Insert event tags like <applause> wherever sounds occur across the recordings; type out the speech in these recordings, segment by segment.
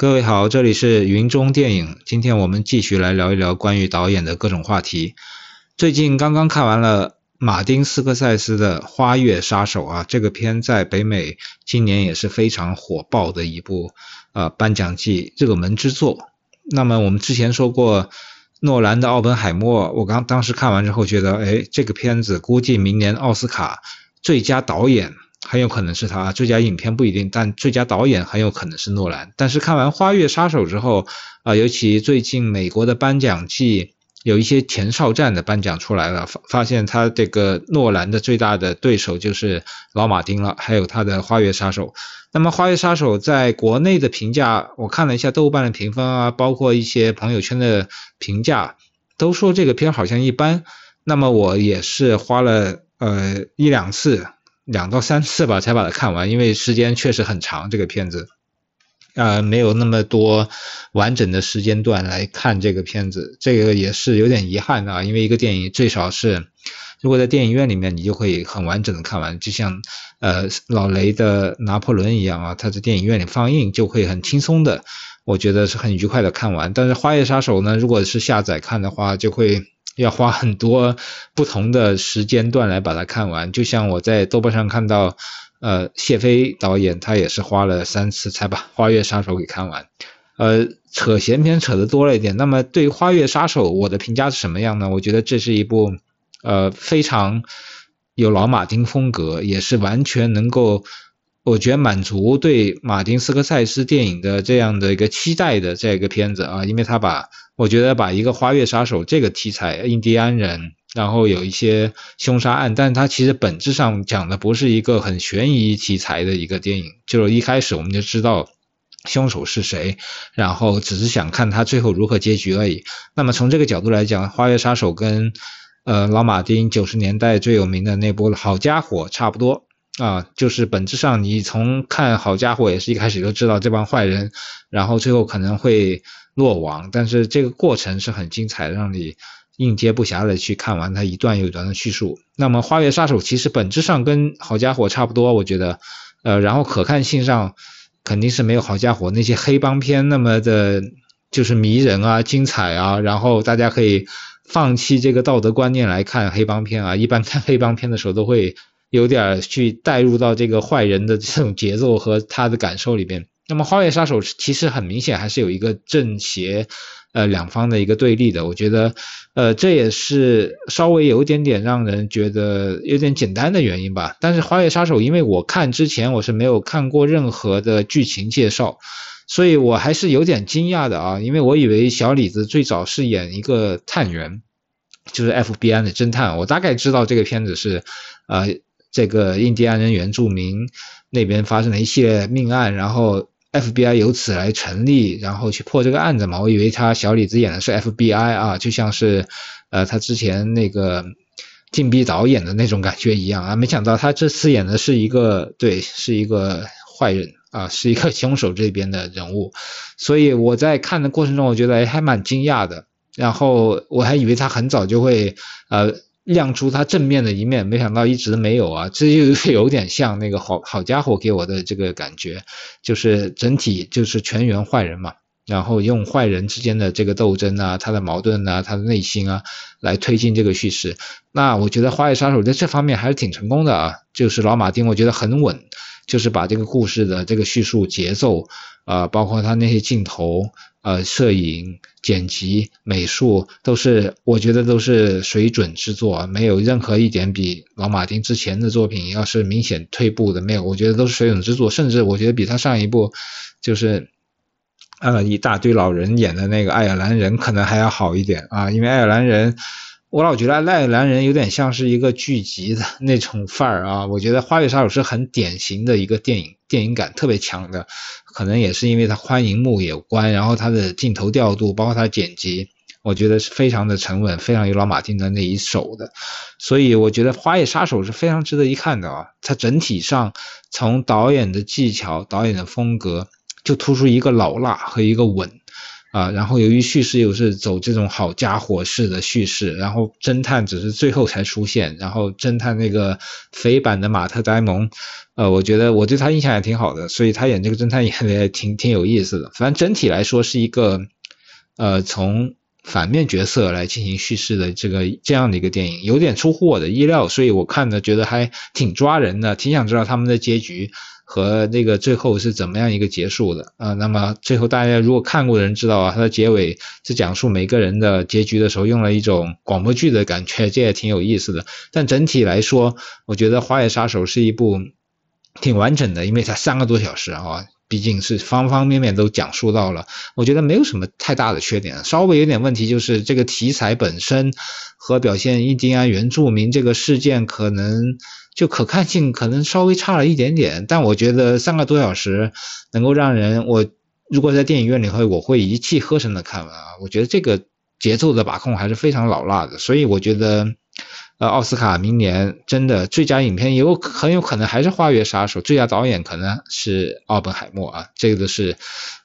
各位好，这里是云中电影。今天我们继续来聊一聊关于导演的各种话题。最近刚刚看完了马丁斯科塞斯的《花月杀手》啊，这个片在北美今年也是非常火爆的一部呃颁奖季热门之作。那么我们之前说过诺兰的《奥本海默》，我刚当时看完之后觉得，哎，这个片子估计明年奥斯卡最佳导演。很有可能是他最佳影片不一定，但最佳导演很有可能是诺兰。但是看完《花月杀手》之后，啊，尤其最近美国的颁奖季有一些前哨战的颁奖出来了，发发现他这个诺兰的最大的对手就是老马丁了，还有他的《花月杀手》。那么《花月杀手》在国内的评价，我看了一下豆瓣的评分啊，包括一些朋友圈的评价，都说这个片好像一般。那么我也是花了呃一两次。两到三次吧才把它看完，因为时间确实很长。这个片子，呃，没有那么多完整的时间段来看这个片子，这个也是有点遗憾的啊。因为一个电影最少是，如果在电影院里面，你就会很完整的看完，就像呃老雷的拿破仑一样啊，他在电影院里放映就会很轻松的，我觉得是很愉快的看完。但是花月杀手呢，如果是下载看的话，就会。要花很多不同的时间段来把它看完，就像我在豆瓣上看到，呃，谢飞导演他也是花了三次才把《花月杀手》给看完，呃，扯闲篇扯的多了一点。那么对《花月杀手》，我的评价是什么样呢？我觉得这是一部呃非常有老马丁风格，也是完全能够。我觉得满足对马丁斯科塞斯电影的这样的一个期待的这个片子啊，因为他把我觉得把一个花月杀手这个题材，印第安人，然后有一些凶杀案，但是他其实本质上讲的不是一个很悬疑题材的一个电影，就是一开始我们就知道凶手是谁，然后只是想看他最后如何结局而已。那么从这个角度来讲，花月杀手跟呃老马丁九十年代最有名的那部好家伙差不多。啊，就是本质上，你从看好家伙也是一开始就知道这帮坏人，然后最后可能会落网，但是这个过程是很精彩，让你应接不暇的去看完它一段又一段的叙述。那么花月杀手其实本质上跟好家伙差不多，我觉得，呃，然后可看性上肯定是没有好家伙那些黑帮片那么的，就是迷人啊、精彩啊，然后大家可以放弃这个道德观念来看黑帮片啊，一般看黑帮片的时候都会。有点去带入到这个坏人的这种节奏和他的感受里边。<laughs> 那么《花月杀手》其实很明显还是有一个正邪呃两方的一个对立的。我觉得呃这也是稍微有一点点让人觉得有点简单的原因吧。但是《花月杀手》因为我看之前我是没有看过任何的剧情介绍，所以我还是有点惊讶的啊。因为我以为小李子最早是演一个探员，就是 FBI 的侦探。我大概知道这个片子是呃。这个印第安人原住民那边发生了一系列命案，然后 FBI 由此来成立，然后去破这个案子嘛。我以为他小李子演的是 FBI 啊，就像是呃他之前那个禁闭导演的那种感觉一样啊。没想到他这次演的是一个对，是一个坏人啊，是一个凶手这边的人物。所以我在看的过程中，我觉得还蛮惊讶的。然后我还以为他很早就会呃。亮出他正面的一面，没想到一直没有啊，这就 <laughs> 有点像那个好好家伙给我的这个感觉，就是整体就是全员坏人嘛，然后用坏人之间的这个斗争啊，他的矛盾啊，他的内心啊，来推进这个叙事。那我觉得《花月杀手》在这方面还是挺成功的啊，就是老马丁，我觉得很稳，就是把这个故事的这个叙述节奏啊，包括他那些镜头。呃，摄影、剪辑、美术都是，我觉得都是水准之作，没有任何一点比老马丁之前的作品要是明显退步的，没有，我觉得都是水准之作，甚至我觉得比他上一部就是呃一大堆老人演的那个爱尔兰人可能还要好一点啊，因为爱尔兰人。我老觉得爱尔兰人有点像是一个剧集的 <laughs> 那种范儿啊，我觉得《花月杀手》是很典型的一个电影，电影感特别强的，可能也是因为它宽银幕有关，然后它的镜头调度，包括它剪辑，我觉得是非常的沉稳，非常有老马丁的那一手的，所以我觉得《花月杀手》是非常值得一看的啊，它整体上从导演的技巧、导演的风格，就突出一个老辣和一个稳。啊，然后由于叙事又是走这种好家伙式的叙事，然后侦探只是最后才出现，然后侦探那个肥版的马特戴蒙，呃，我觉得我对他印象也挺好的，所以他演这个侦探演的 <laughs> 也挺挺有意思的。反正整体来说是一个，呃，从反面角色来进行叙事的这个这样的一个电影，有点出乎我的意料，所以我看的觉得还挺抓人的，挺想知道他们的结局。和那个最后是怎么样一个结束的啊？那么最后大家如果看过的人知道啊，它的结尾是讲述每个人的结局的时候，用了一种广播剧的感觉，这也挺有意思的。但整体来说，我觉得《花月杀手》是一部挺完整的，因为它三个多小时啊，毕竟是方方面面都讲述到了，我觉得没有什么太大的缺点。稍微有点问题就是这个题材本身和表现印第安原住民这个事件可能。就可看性可能稍微差了一点点，但我觉得三个多小时能够让人，我如果在电影院里会，我会一气呵成的看完啊。我觉得这个节奏的把控还是非常老辣的，所以我觉得，呃，奥斯卡明年真的最佳影片也有很有可能还是《花月杀手》，最佳导演可能是奥本海默啊，这个是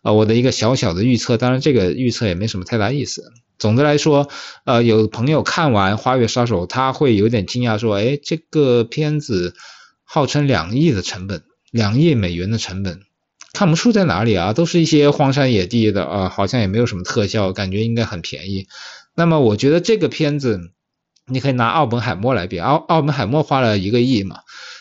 呃我的一个小小的预测，当然这个预测也没什么太大意思。总的来说，呃，有朋友看完《花月杀手》，他会有点惊讶，说：“哎，这个片子号称两亿的成本，两亿美元的成本，看不出在哪里啊？都是一些荒山野地的啊，好像也没有什么特效，感觉应该很便宜。”那么，我觉得这个片子你可以拿奥本海默来比，奥奥本海默花了一个亿嘛，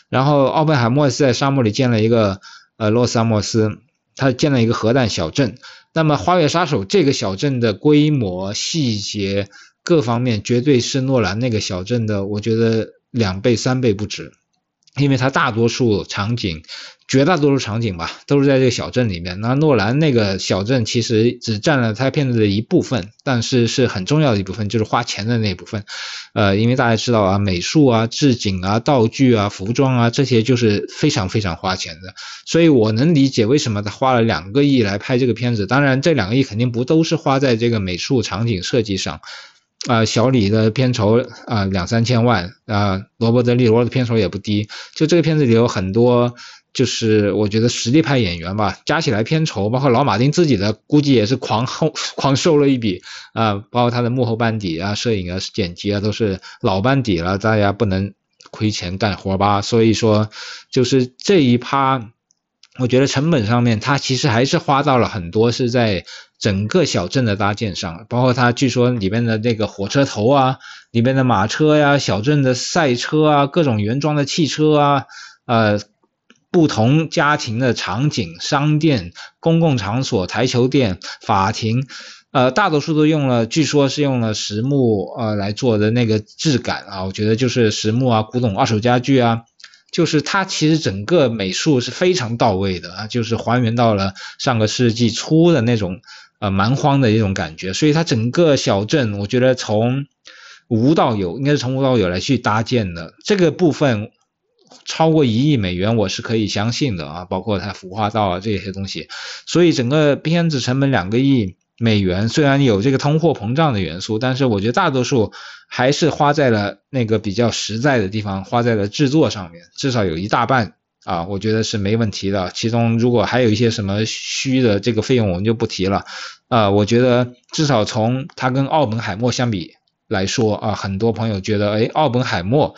然后奥本海默是在沙漠里建了一个呃洛斯阿莫斯，他建了一个核弹小镇。那么，《花月杀手》这个小镇的规模、细节各方面，绝对是诺兰那个小镇的，我觉得两倍、三倍不止。因为它大多数场景，绝大多数场景吧，都是在这个小镇里面。那诺兰那个小镇其实只占了他片子的一部分，但是是很重要的一部分，就是花钱的那部分。呃，因为大家知道啊，美术啊、置景啊、道具啊、服装啊这些就是非常非常花钱的。所以我能理解为什么他花了两个亿来拍这个片子。当然，这两个亿肯定不都是花在这个美术场景设计上。啊，小李的片酬啊两三千万啊，罗伯特·利罗的片酬也不低。就这个片子里有很多，就是我觉得实力派演员吧，加起来片酬，包括老马丁自己的估计也是狂后 <laughs> 狂收了一笔啊，包括他的幕后班底啊、摄影啊、剪辑啊都是老班底了，大家不能亏钱干活吧。所以说，就是这一趴。我觉得成本上面，他其实还是花到了很多，是在整个小镇的搭建上，包括它据说里面的那个火车头啊，里面的马车呀，小镇的赛车啊，各种原装的汽车啊，呃，不同家庭的场景、商店、公共场所、台球店、法庭，呃，大多数都用了，据说是用了实木呃来做的那个质感啊，我觉得就是实木啊，古董二手家具啊。就是它其实整个美术是非常到位的啊，就是还原到了上个世纪初的那种呃蛮荒的一种感觉，所以它整个小镇我觉得从无到有，应该是从无到有来去搭建的这个部分超过一亿美元我是可以相信的啊，包括它孵化道啊这些东西，所以整个片子成本两个亿。美元虽然有这个通货膨胀的元素，但是我觉得大多数还是花在了那个比较实在的地方，花在了制作上面，至少有一大半啊，我觉得是没问题的。其中如果还有一些什么虚的这个费用，我们就不提了啊。我觉得至少从它跟奥本海默相比来说啊，很多朋友觉得，哎，奥本海默。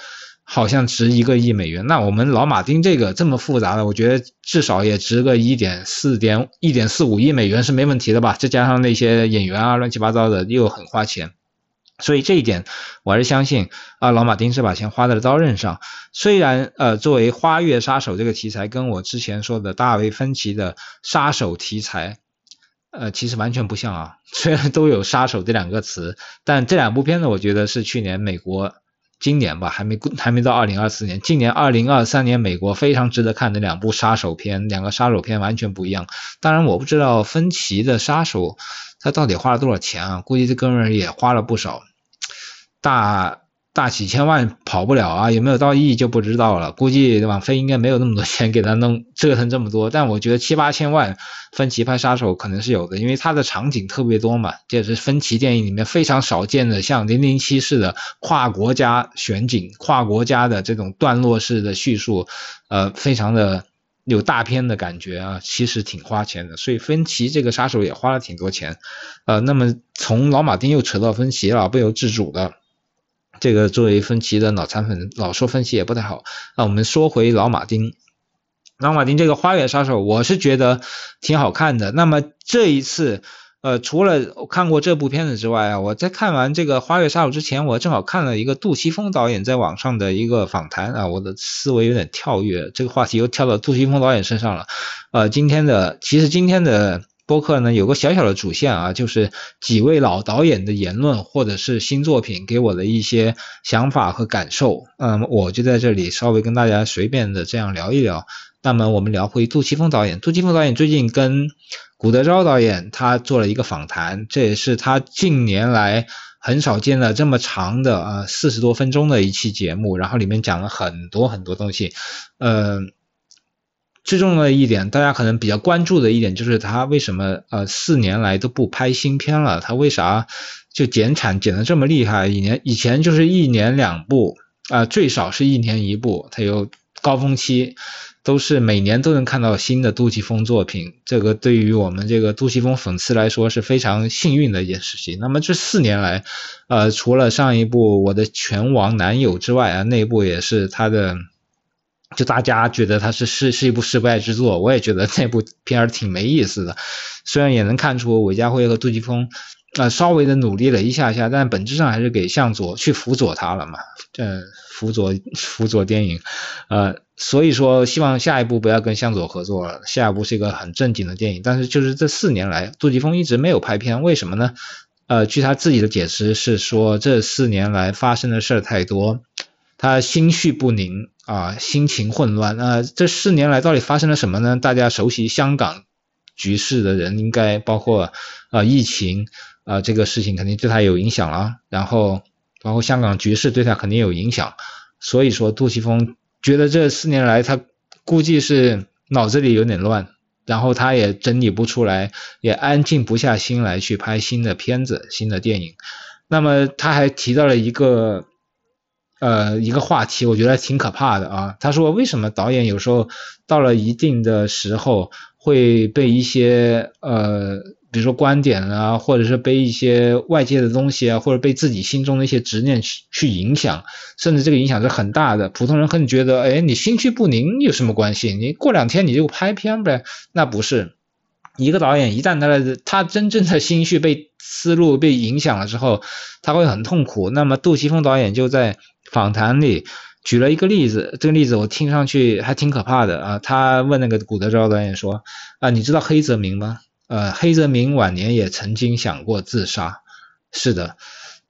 好像值一个亿美元，那我们老马丁这个这么复杂的，我觉得至少也值个一点四点一点四五亿美元是没问题的吧？再加上那些演员啊，乱七八糟的又很花钱，所以这一点我还是相信啊，老马丁是把钱花在了刀刃上。虽然呃，作为花月杀手这个题材，跟我之前说的大卫芬奇的杀手题材，呃，其实完全不像啊。虽然都有杀手这两个词，但这两部片子我觉得是去年美国。今年吧，还没还没到二零二四年，今年二零二三年，美国非常值得看的两部杀手片，两个杀手片完全不一样。当然，我不知道芬奇的杀手他到底花了多少钱啊？估计这哥们儿也花了不少，大。大几千万跑不了啊，有没有到亿就不知道了。估计网飞应该没有那么多钱给他弄折腾这么多，但我觉得七八千万分歧拍杀手可能是有的，因为它的场景特别多嘛，这也是分歧电影里面非常少见的，像零零七式的跨国家选景、跨国家的这种段落式的叙述，呃，非常的有大片的感觉啊，其实挺花钱的。所以芬奇这个杀手也花了挺多钱。呃，那么从老马丁又扯到芬奇了，不由自主的。这个作为芬奇的脑残粉，老说芬奇也不太好。那我们说回老马丁。老马丁这个花园杀手，我是觉得挺好看的。那么这一次，呃，除了看过这部片子之外啊，我在看完这个花月杀手之前，我正好看了一个杜琪峰导演在网上的一个访谈啊，我的思维有点跳跃，这个话题又跳到杜琪峰导演身上了。呃，今天的其实今天的播客呢，有个小小的主线啊，就是几位老导演的言论或者是新作品给我的一些想法和感受。嗯，我就在这里稍微跟大家随便的这样聊一聊。那么我们聊回杜琪峰导演，杜琪峰导演最近跟古德昭导演他做了一个访谈，这也是他近年来很少见的这么长的啊四十多分钟的一期节目，然后里面讲了很多很多东西，呃，最重要的一点，大家可能比较关注的一点就是他为什么呃四年来都不拍新片了，他为啥就减产减的这么厉害？一年以前就是一年两部啊，最少是一年一部，他有高峰期。都是每年都能看到新的杜琪峰作品，这个对于我们这个杜琪峰粉丝来说是非常幸运的一件事情。那么这四年来，呃，除了上一部《我的拳王男友》之外啊，那部也是他的，就大家觉得他是是是一部失败之作，我也觉得那部片儿挺没意思的。虽然也能看出韦家辉和杜琪峰啊稍微的努力了一下下，但本质上还是给向佐去辅佐他了嘛，这辅佐辅佐电影，呃。所以说，希望下一部不要跟向佐合作了。下一部是一个很正经的电影，但是就是这四年来，杜琪峰一直没有拍片，为什么呢？呃，据他自己的解释是说，这四年来发生的事儿太多，他心绪不宁啊，心情混乱。那这四年来到底发生了什么呢？大家熟悉香港局势的人，应该包括啊疫情啊这个事情肯定对他有影响了，然后包括香港局势对他肯定有影响。所以说，杜琪峰。觉得这四年来他估计是脑子里有点乱，然后他也整理不出来，也安静不下心来去拍新的片子、新的电影。那么他还提到了一个呃一个话题，我觉得挺可怕的啊。他说为什么导演有时候到了一定的时候会被一些呃。比如说观点啊，或者是被一些外界的东西啊，或者被自己心中的一些执念去去影响，甚至这个影响是很大的。普通人可能觉得，哎，你心绪不宁有什么关系？你过两天你就拍片呗？那不是一个导演，一旦他的他真正的心绪被思路被影响了之后，他会很痛苦。那么杜琪峰导演就在访谈里举了一个例子，这个例子我听上去还挺可怕的啊。他问那个古德昭导演说，啊，你知道黑泽明吗？呃，黑泽明晚年也曾经想过自杀。是的，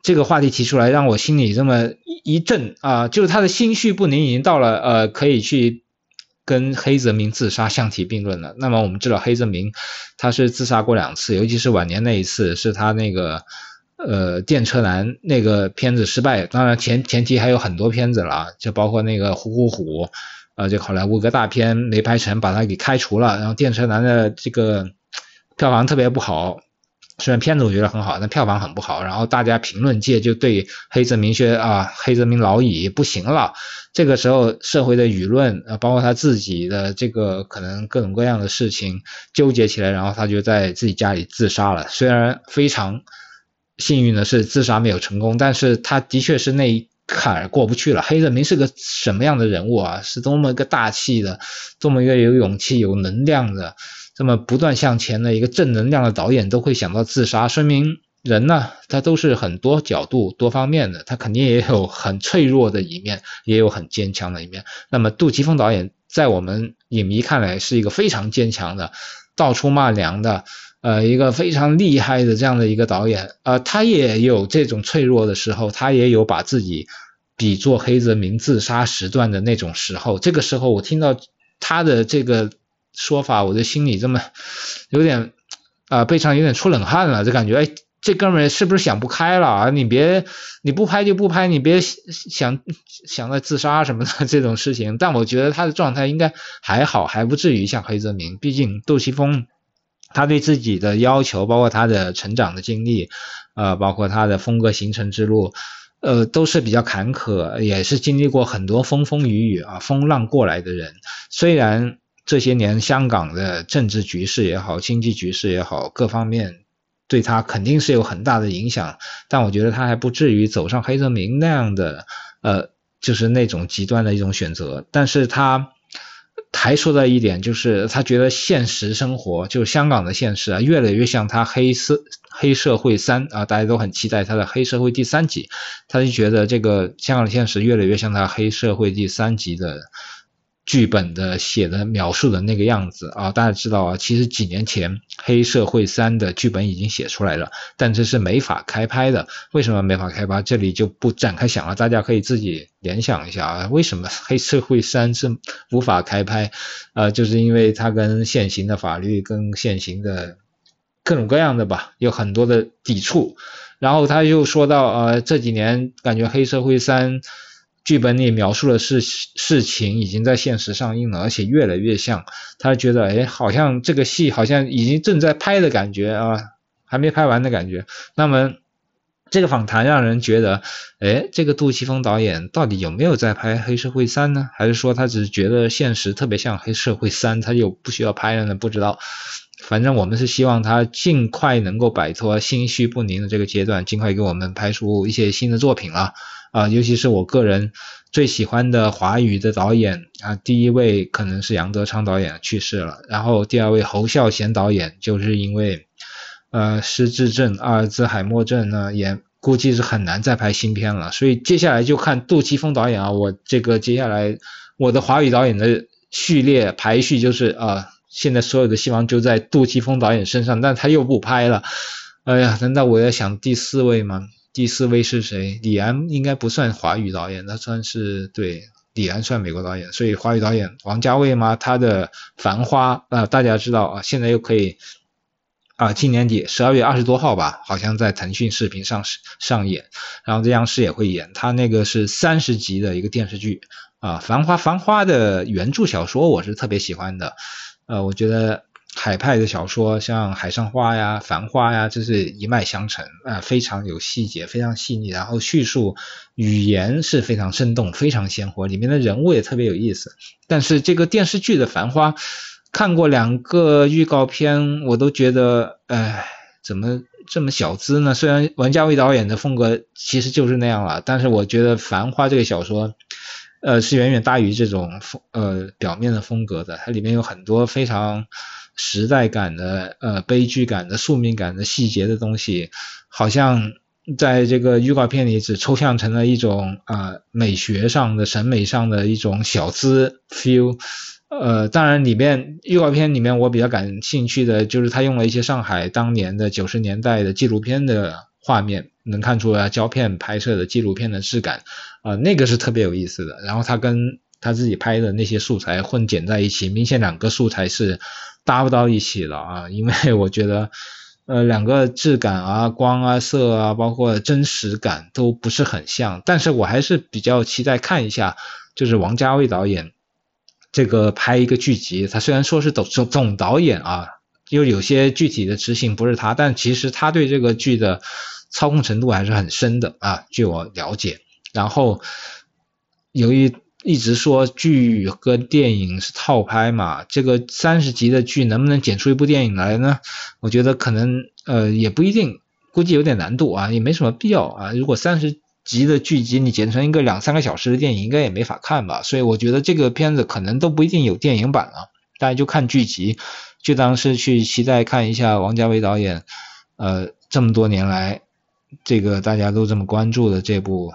这个话题提出来，让我心里这么一一震啊！就是他的心绪不宁已经到了呃，可以去跟黑泽明自杀相提并论了。那么我们知道黑泽明他是自杀过两次，尤其是晚年那一次是他那个呃电车男那个片子失败。当然前前提还有很多片子了，就包括那个虎虎虎啊，就好莱坞个大片没拍成，把他给开除了。然后电车男的这个。票房特别不好，虽然片子我觉得很好，但票房很不好。然后大家评论界就对黑泽明说啊，黑泽明老矣不行了。这个时候社会的舆论啊，包括他自己的这个可能各种各样的事情纠结起来，然后他就在自己家里自杀了。虽然非常幸运的是自杀没有成功，但是他的确是那一坎过不去了。黑泽明是个什么样的人物啊？是多么一个大气的，多么一个有勇气、有能量的。这么不断向前的一个正能量的导演都会想到自杀，说明人呢，他都是很多角度、多方面的，他肯定也有很脆弱的一面，也有很坚强的一面。那么杜琪峰导演在我们影迷看来是一个非常坚强的、到处骂娘的，呃，一个非常厉害的这样的一个导演。呃，他也有这种脆弱的时候，他也有把自己比作黑泽明自杀时段的那种时候。这个时候，我听到他的这个。说法，我的心里这么 <sighs> 有点啊，背上有点出冷汗了，就感觉哎，这哥们是不是想不开了啊？你别你不拍就不拍，你别想想着自杀什么的 <laughs> 这种事情。但我觉得他的状态应该还好，还不至于像黑泽明。毕竟杜琪峰他对自己的要求，包括他的成长的经历，呃，包括他的风格形成之路，呃，都是比较坎坷，也是经历过很多风风雨雨啊，风浪过来的人。虽然这些年香港的政治局势也好，经济局势也好，各方面对他肯定是有很大的影响。但我觉得他还不至于走上黑泽明那样的，呃，就是那种极端的一种选择。但是他还说的一点就是，他觉得现实生活，就是香港的现实啊，越来越像他黑色黑社会三啊，大家都很期待他的黑社会第三集。他就觉得这个香港的现实越来越像他黑社会第三集的。剧本的写的描述的那个样子啊，大家知道啊，其实几年前《黑社会三》的剧本已经写出来了，但这是没法开拍的。为什么没法开拍？这里就不展开想了，大家可以自己联想一下啊，为什么《黑社会三》是无法开拍？呃，就是因为它跟现行的法律、跟现行的各种各样的吧，有很多的抵触。然后他又说到，呃，这几年感觉《黑社会三》。剧本里描述的事事情已经在现实上映了，而且越来越像。他觉得，哎，好像这个戏好像已经正在拍的感觉啊，还没拍完的感觉。那么这个访谈让人觉得，哎，这个杜琪峰导演到底有没有在拍《黑社会三》呢？还是说他只是觉得现实特别像《黑社会三》，他就不需要拍了呢？不知道。反正我们是希望他尽快能够摆脱心绪不宁的这个阶段，尽快给我们拍出一些新的作品了。啊尤其是我个人最喜欢的华语的导演啊，第一位可能是杨德昌导演去世了，然后第二位侯孝贤导演就是因为呃失智症、阿尔兹海默症呢，也估计是很难再拍新片了，所以接下来就看杜琪峰导演啊，我这个接下来我的华语导演的序列排序就是啊，现在所有的希望就在杜琪峰导演身上，但他又不拍了，哎呀，难道我要想第四位吗？第四位是谁？李安应该不算华语导演，他算是对李安算美国导演，所以华语导演王家卫嘛，他的《繁花》啊，大家知道啊，现在又可以啊，今年底十二月二十多号吧，好像在腾讯视频上上演，然后央视也会演，他那个是三十集的一个电视剧啊，《繁花》《繁花》的原著小说我是特别喜欢的，呃，我觉得。海派的小说，像《海上花》呀、《繁花》呀，这是一脉相承啊，非常有细节，非常细腻，然后叙述语言是非常生动、非常鲜活，里面的人物也特别有意思。但是这个电视剧的《繁花》，看过两个预告片，我都觉得，哎，怎么这么小资呢？虽然王家卫导演的风格其实就是那样了，但是我觉得《繁花》这个小说，呃，是远远大于这种风呃表面的风格的，它里面有很多非常。时代感的、呃悲剧感的、宿命感的细节的东西，好像在这个预告片里只抽象成了一种啊美学上的、审美上的一种小资 feel。呃，当然里面预告片里面我比较感兴趣的就是他用了一些上海当年的九十年代的纪录片的画面，能看出来胶片拍摄的纪录片的质感啊，那个是特别有意思的。然后他跟他自己拍的那些素材混剪在一起，明显两个素材是。搭不到一起了啊，因为 <laughs> 我觉得，呃，两个质感啊、光啊、色啊，包括真实感都不是很像。但是我还是比较期待看一下，就是王家卫导演这个拍一个剧集，他虽然说是总总总导演啊，又有些具体的执行不是他，但其实他对这个剧的操控程度还是很深的啊，据我了解。然后由于。一直说剧和电影是套拍嘛，这个三十集的剧能不能剪出一部电影来呢？我觉得可能呃也不一定，估计有点难度啊，也没什么必要啊。如果三十集的剧集你剪成一个两三个小时的电影，应该也没法看吧。所以我觉得这个片子可能都不一定有电影版了，大家就看剧集，就当是去期待看一下王家卫导演呃这么多年来这个大家都这么关注的这部。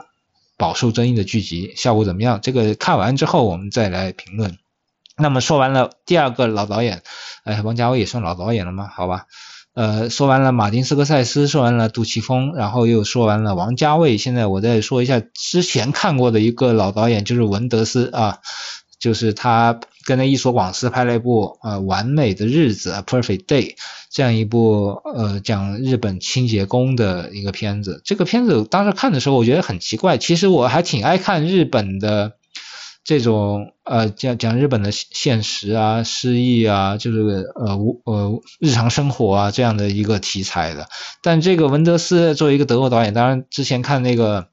饱受争议的剧集效果怎么样？这个看完之后我们再来评论。那么说完了第二个老导演，哎，王家卫也算老导演了吗？好吧，呃，说完了马丁斯科塞斯，说完了杜琪峰，然后又说完了王家卫。现在我再说一下之前看过的一个老导演，就是文德斯啊，就是他跟那伊索广司拍了一部呃完美的日子啊，Perfect Day。这样一部呃讲日本清洁工的一个片子，这个片子当时看的时候，我觉得很奇怪。其实我还挺爱看日本的这种呃讲讲日本的现实啊、失意啊，就是呃呃日常生活啊这样的一个题材的。但这个文德斯作为一个德国导演，当然之前看那个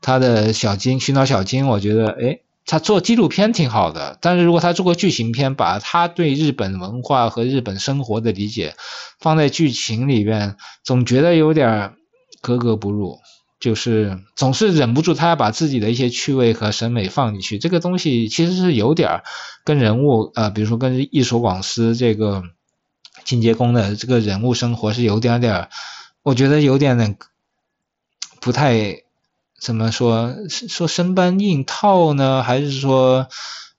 他的小金寻找小金，我觉得哎他做纪录片挺好的，但是如果他做个剧情片，把他对日本文化和日本生活的理解放在剧情里边，总觉得有点格格不入，就是总是忍不住他要把自己的一些趣味和审美放进去，这个东西其实是有点跟人物呃，比如说跟艺术广司这个清洁工的这个人物生活是有点点，我觉得有点点不太。怎么说？说生搬硬套呢，还是说，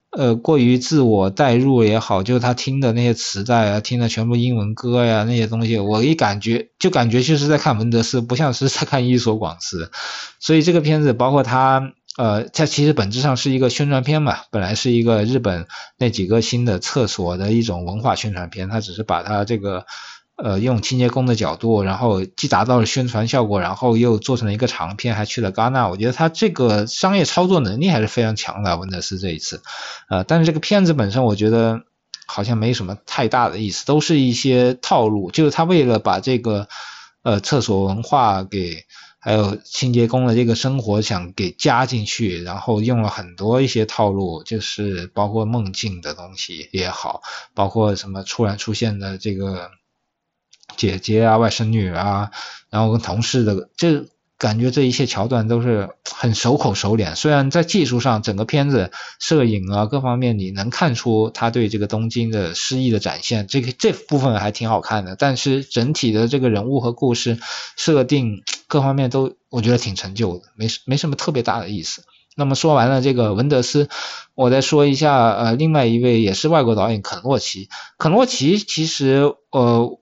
呃，过于自我代入也好？就是他听的那些磁带啊，听的全部英文歌呀，那些东西，我一感觉就感觉就是在看文德斯，不像是在看伊索广司。所以这个片子，包括他，呃，它其实本质上是一个宣传片嘛，本来是一个日本那几个新的厕所的一种文化宣传片，他只是把它这个。呃，用清洁工的角度，然后既达到了宣传效果，然后又做成了一个长片，还去了戛纳。我觉得他这个商业操作能力还是非常强的，温德斯这一次。呃，但是这个片子本身，我觉得好像没什么太大的意思，都是一些套路，就是他为了把这个呃厕所文化给，还有清洁工的这个生活想给加进去，然后用了很多一些套路，就是包括梦境的东西也好，包括什么突然出现的这个。姐姐啊，外甥女啊，然后跟同事的，这感觉这一切桥段都是很熟口熟脸。虽然在技术上，整个片子摄影啊各方面，你能看出他对这个东京的诗意的展现，这个这部分还挺好看的。但是整体的这个人物和故事设定各方面都，我觉得挺陈旧的，没没什么特别大的意思。那么说完了这个文德斯，我再说一下呃，另外一位也是外国导演肯洛奇。肯洛奇其实呃。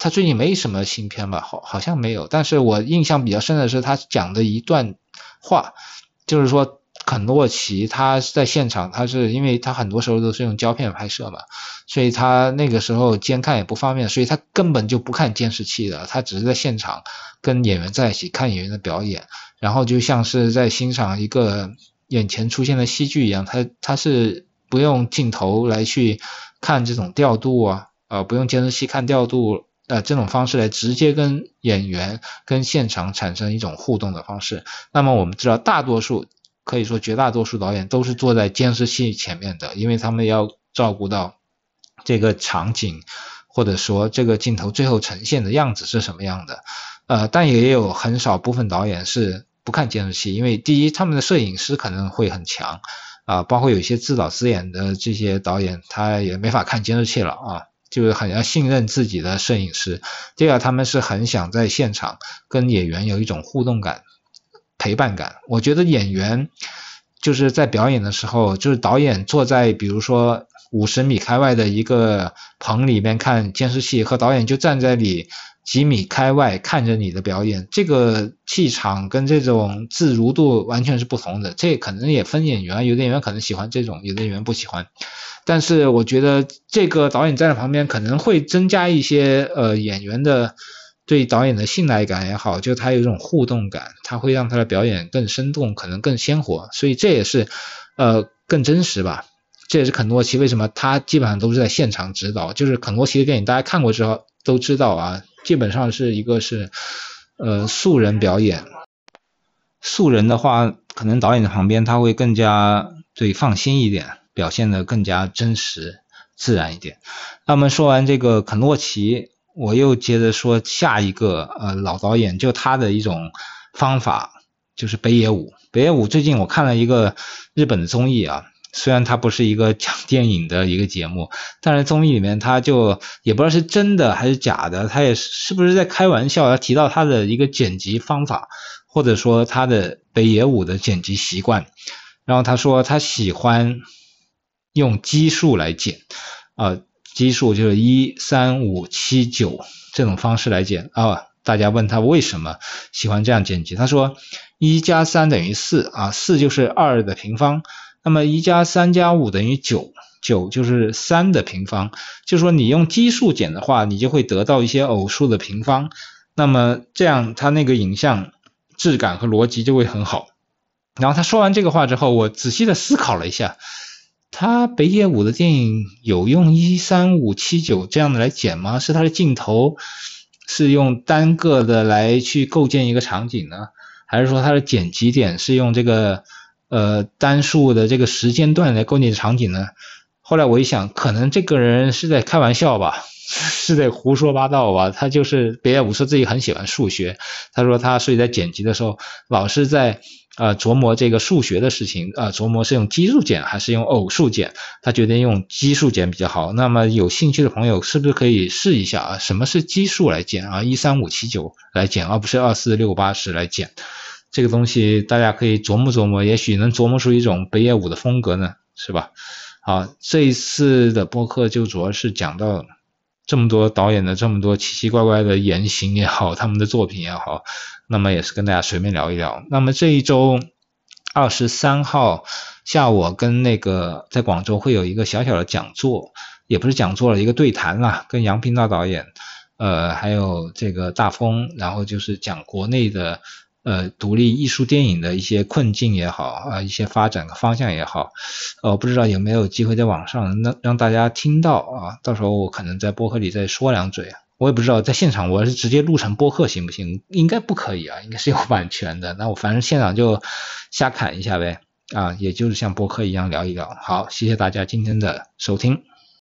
他最近没什么新片吧？好，好像没有。但是我印象比较深的是他讲的一段话，就是说肯洛奇他在现场，他是因为他很多时候都是用胶片拍摄嘛，所以他那个时候监看也不方便，所以他根本就不看监视器的，他只是在现场跟演员在一起看演员的表演，然后就像是在欣赏一个眼前出现的戏剧一样，他他是不用镜头来去看这种调度啊，呃，不用监视器看调度。呃，这种方式来直接跟演员、跟现场产生一种互动的方式。那么我们知道，大多数可以说绝大多数导演都是坐在监视器前面的，因为他们要照顾到这个场景，或者说这个镜头最后呈现的样子是什么样的。呃，但也有很少部分导演是不看监视器，因为第一，他们的摄影师可能会很强啊，包括有些自导自演的这些导演，他也没法看监视器了啊。就是很要信任自己的摄影师，第二他们是很想在现场跟演员有一种互动感、陪伴感。我觉得演员就是在表演的时候，就是导演坐在比如说五十米开外的一个棚里面看监视器，和导演就站在你几米开外看着你的表演，这个气场跟这种自如度完全是不同的。这可能也分演员，有的演员可能喜欢这种，有的演员不喜欢。但是我觉得这个导演站在旁边可能会增加一些呃演员的对导演的信赖感也好，就他有一种互动感，他会让他的表演更生动，可能更鲜活，所以这也是呃更真实吧。这也是肯诺奇为什么他基本上都是在现场指导，就是肯诺奇的电影大家看过之后都知道啊，基本上是一个是呃素人表演，素人的话可能导演的旁边他会更加对放心一点。表现的更加真实自然一点。那么说完这个肯洛奇，我又接着说下一个呃老导演，就他的一种方法，就是北野武。北野武最近我看了一个日本的综艺啊，虽然它不是一个讲电影的一个节目，<laughs> 但是综艺里面他就也不知道是真的还是假的，他也是不是在开玩笑？他提到他的一个剪辑方法，或者说他的北野武的剪辑习惯，然后他说他喜欢。用奇数来剪，啊，奇数就是一三五七九这种方式来剪啊。大家问他为什么喜欢这样剪辑，他说一加三等于四啊，四就是二的平方，那么一加三加五等于九，九就是三的平方，就是说你用奇数剪的话，你就会得到一些偶数的平方，那么这样它那个影像质感和逻辑就会很好。然后他说完这个话之后，我仔细的思考了一下。他北野武的电影有用一三五七九这样的来剪吗？是他的镜头是用单个的来去构建一个场景呢，还是说他的剪辑点是用这个呃单数的这个时间段来构建场景呢？后来我一想，可能这个人是在开玩笑吧，<laughs> 是在胡说八道吧。他就是北野武说自己很喜欢数学，他说他所以在剪辑的时候老是在。呃，琢磨这个数学的事情，呃，琢磨是用奇数剪还是用偶数剪，他决定用奇数剪比较好。那么有兴趣的朋友是不是可以试一下啊？什么是奇数来剪啊？一三五七九来剪，而不是二四六八十来剪。这个东西大家可以琢磨琢磨，也许能琢磨出一种北野武的风格呢，是吧？好，这一次的播客就主要是讲到。这么多导演的这么多奇奇怪怪的言行也好，他们的作品也好，那么也是跟大家随便聊一聊。那么这一周二十三号下午跟那个在广州会有一个小小的讲座，也不是讲座了，一个对谈啦，跟杨平道导演，呃，还有这个大风，然后就是讲国内的。呃，独立艺术电影的一些困境也好啊，一些发展的方向也好，呃，不知道有没有机会在网上让让大家听到啊？到时候我可能在播客里再说两嘴。我也不知道在现场我是直接录成播客行不行？应该不可以啊，应该是有版权的。那我反正现场就瞎侃一下呗，啊，也就是像播客一样聊一聊。好，谢谢大家今天的收听。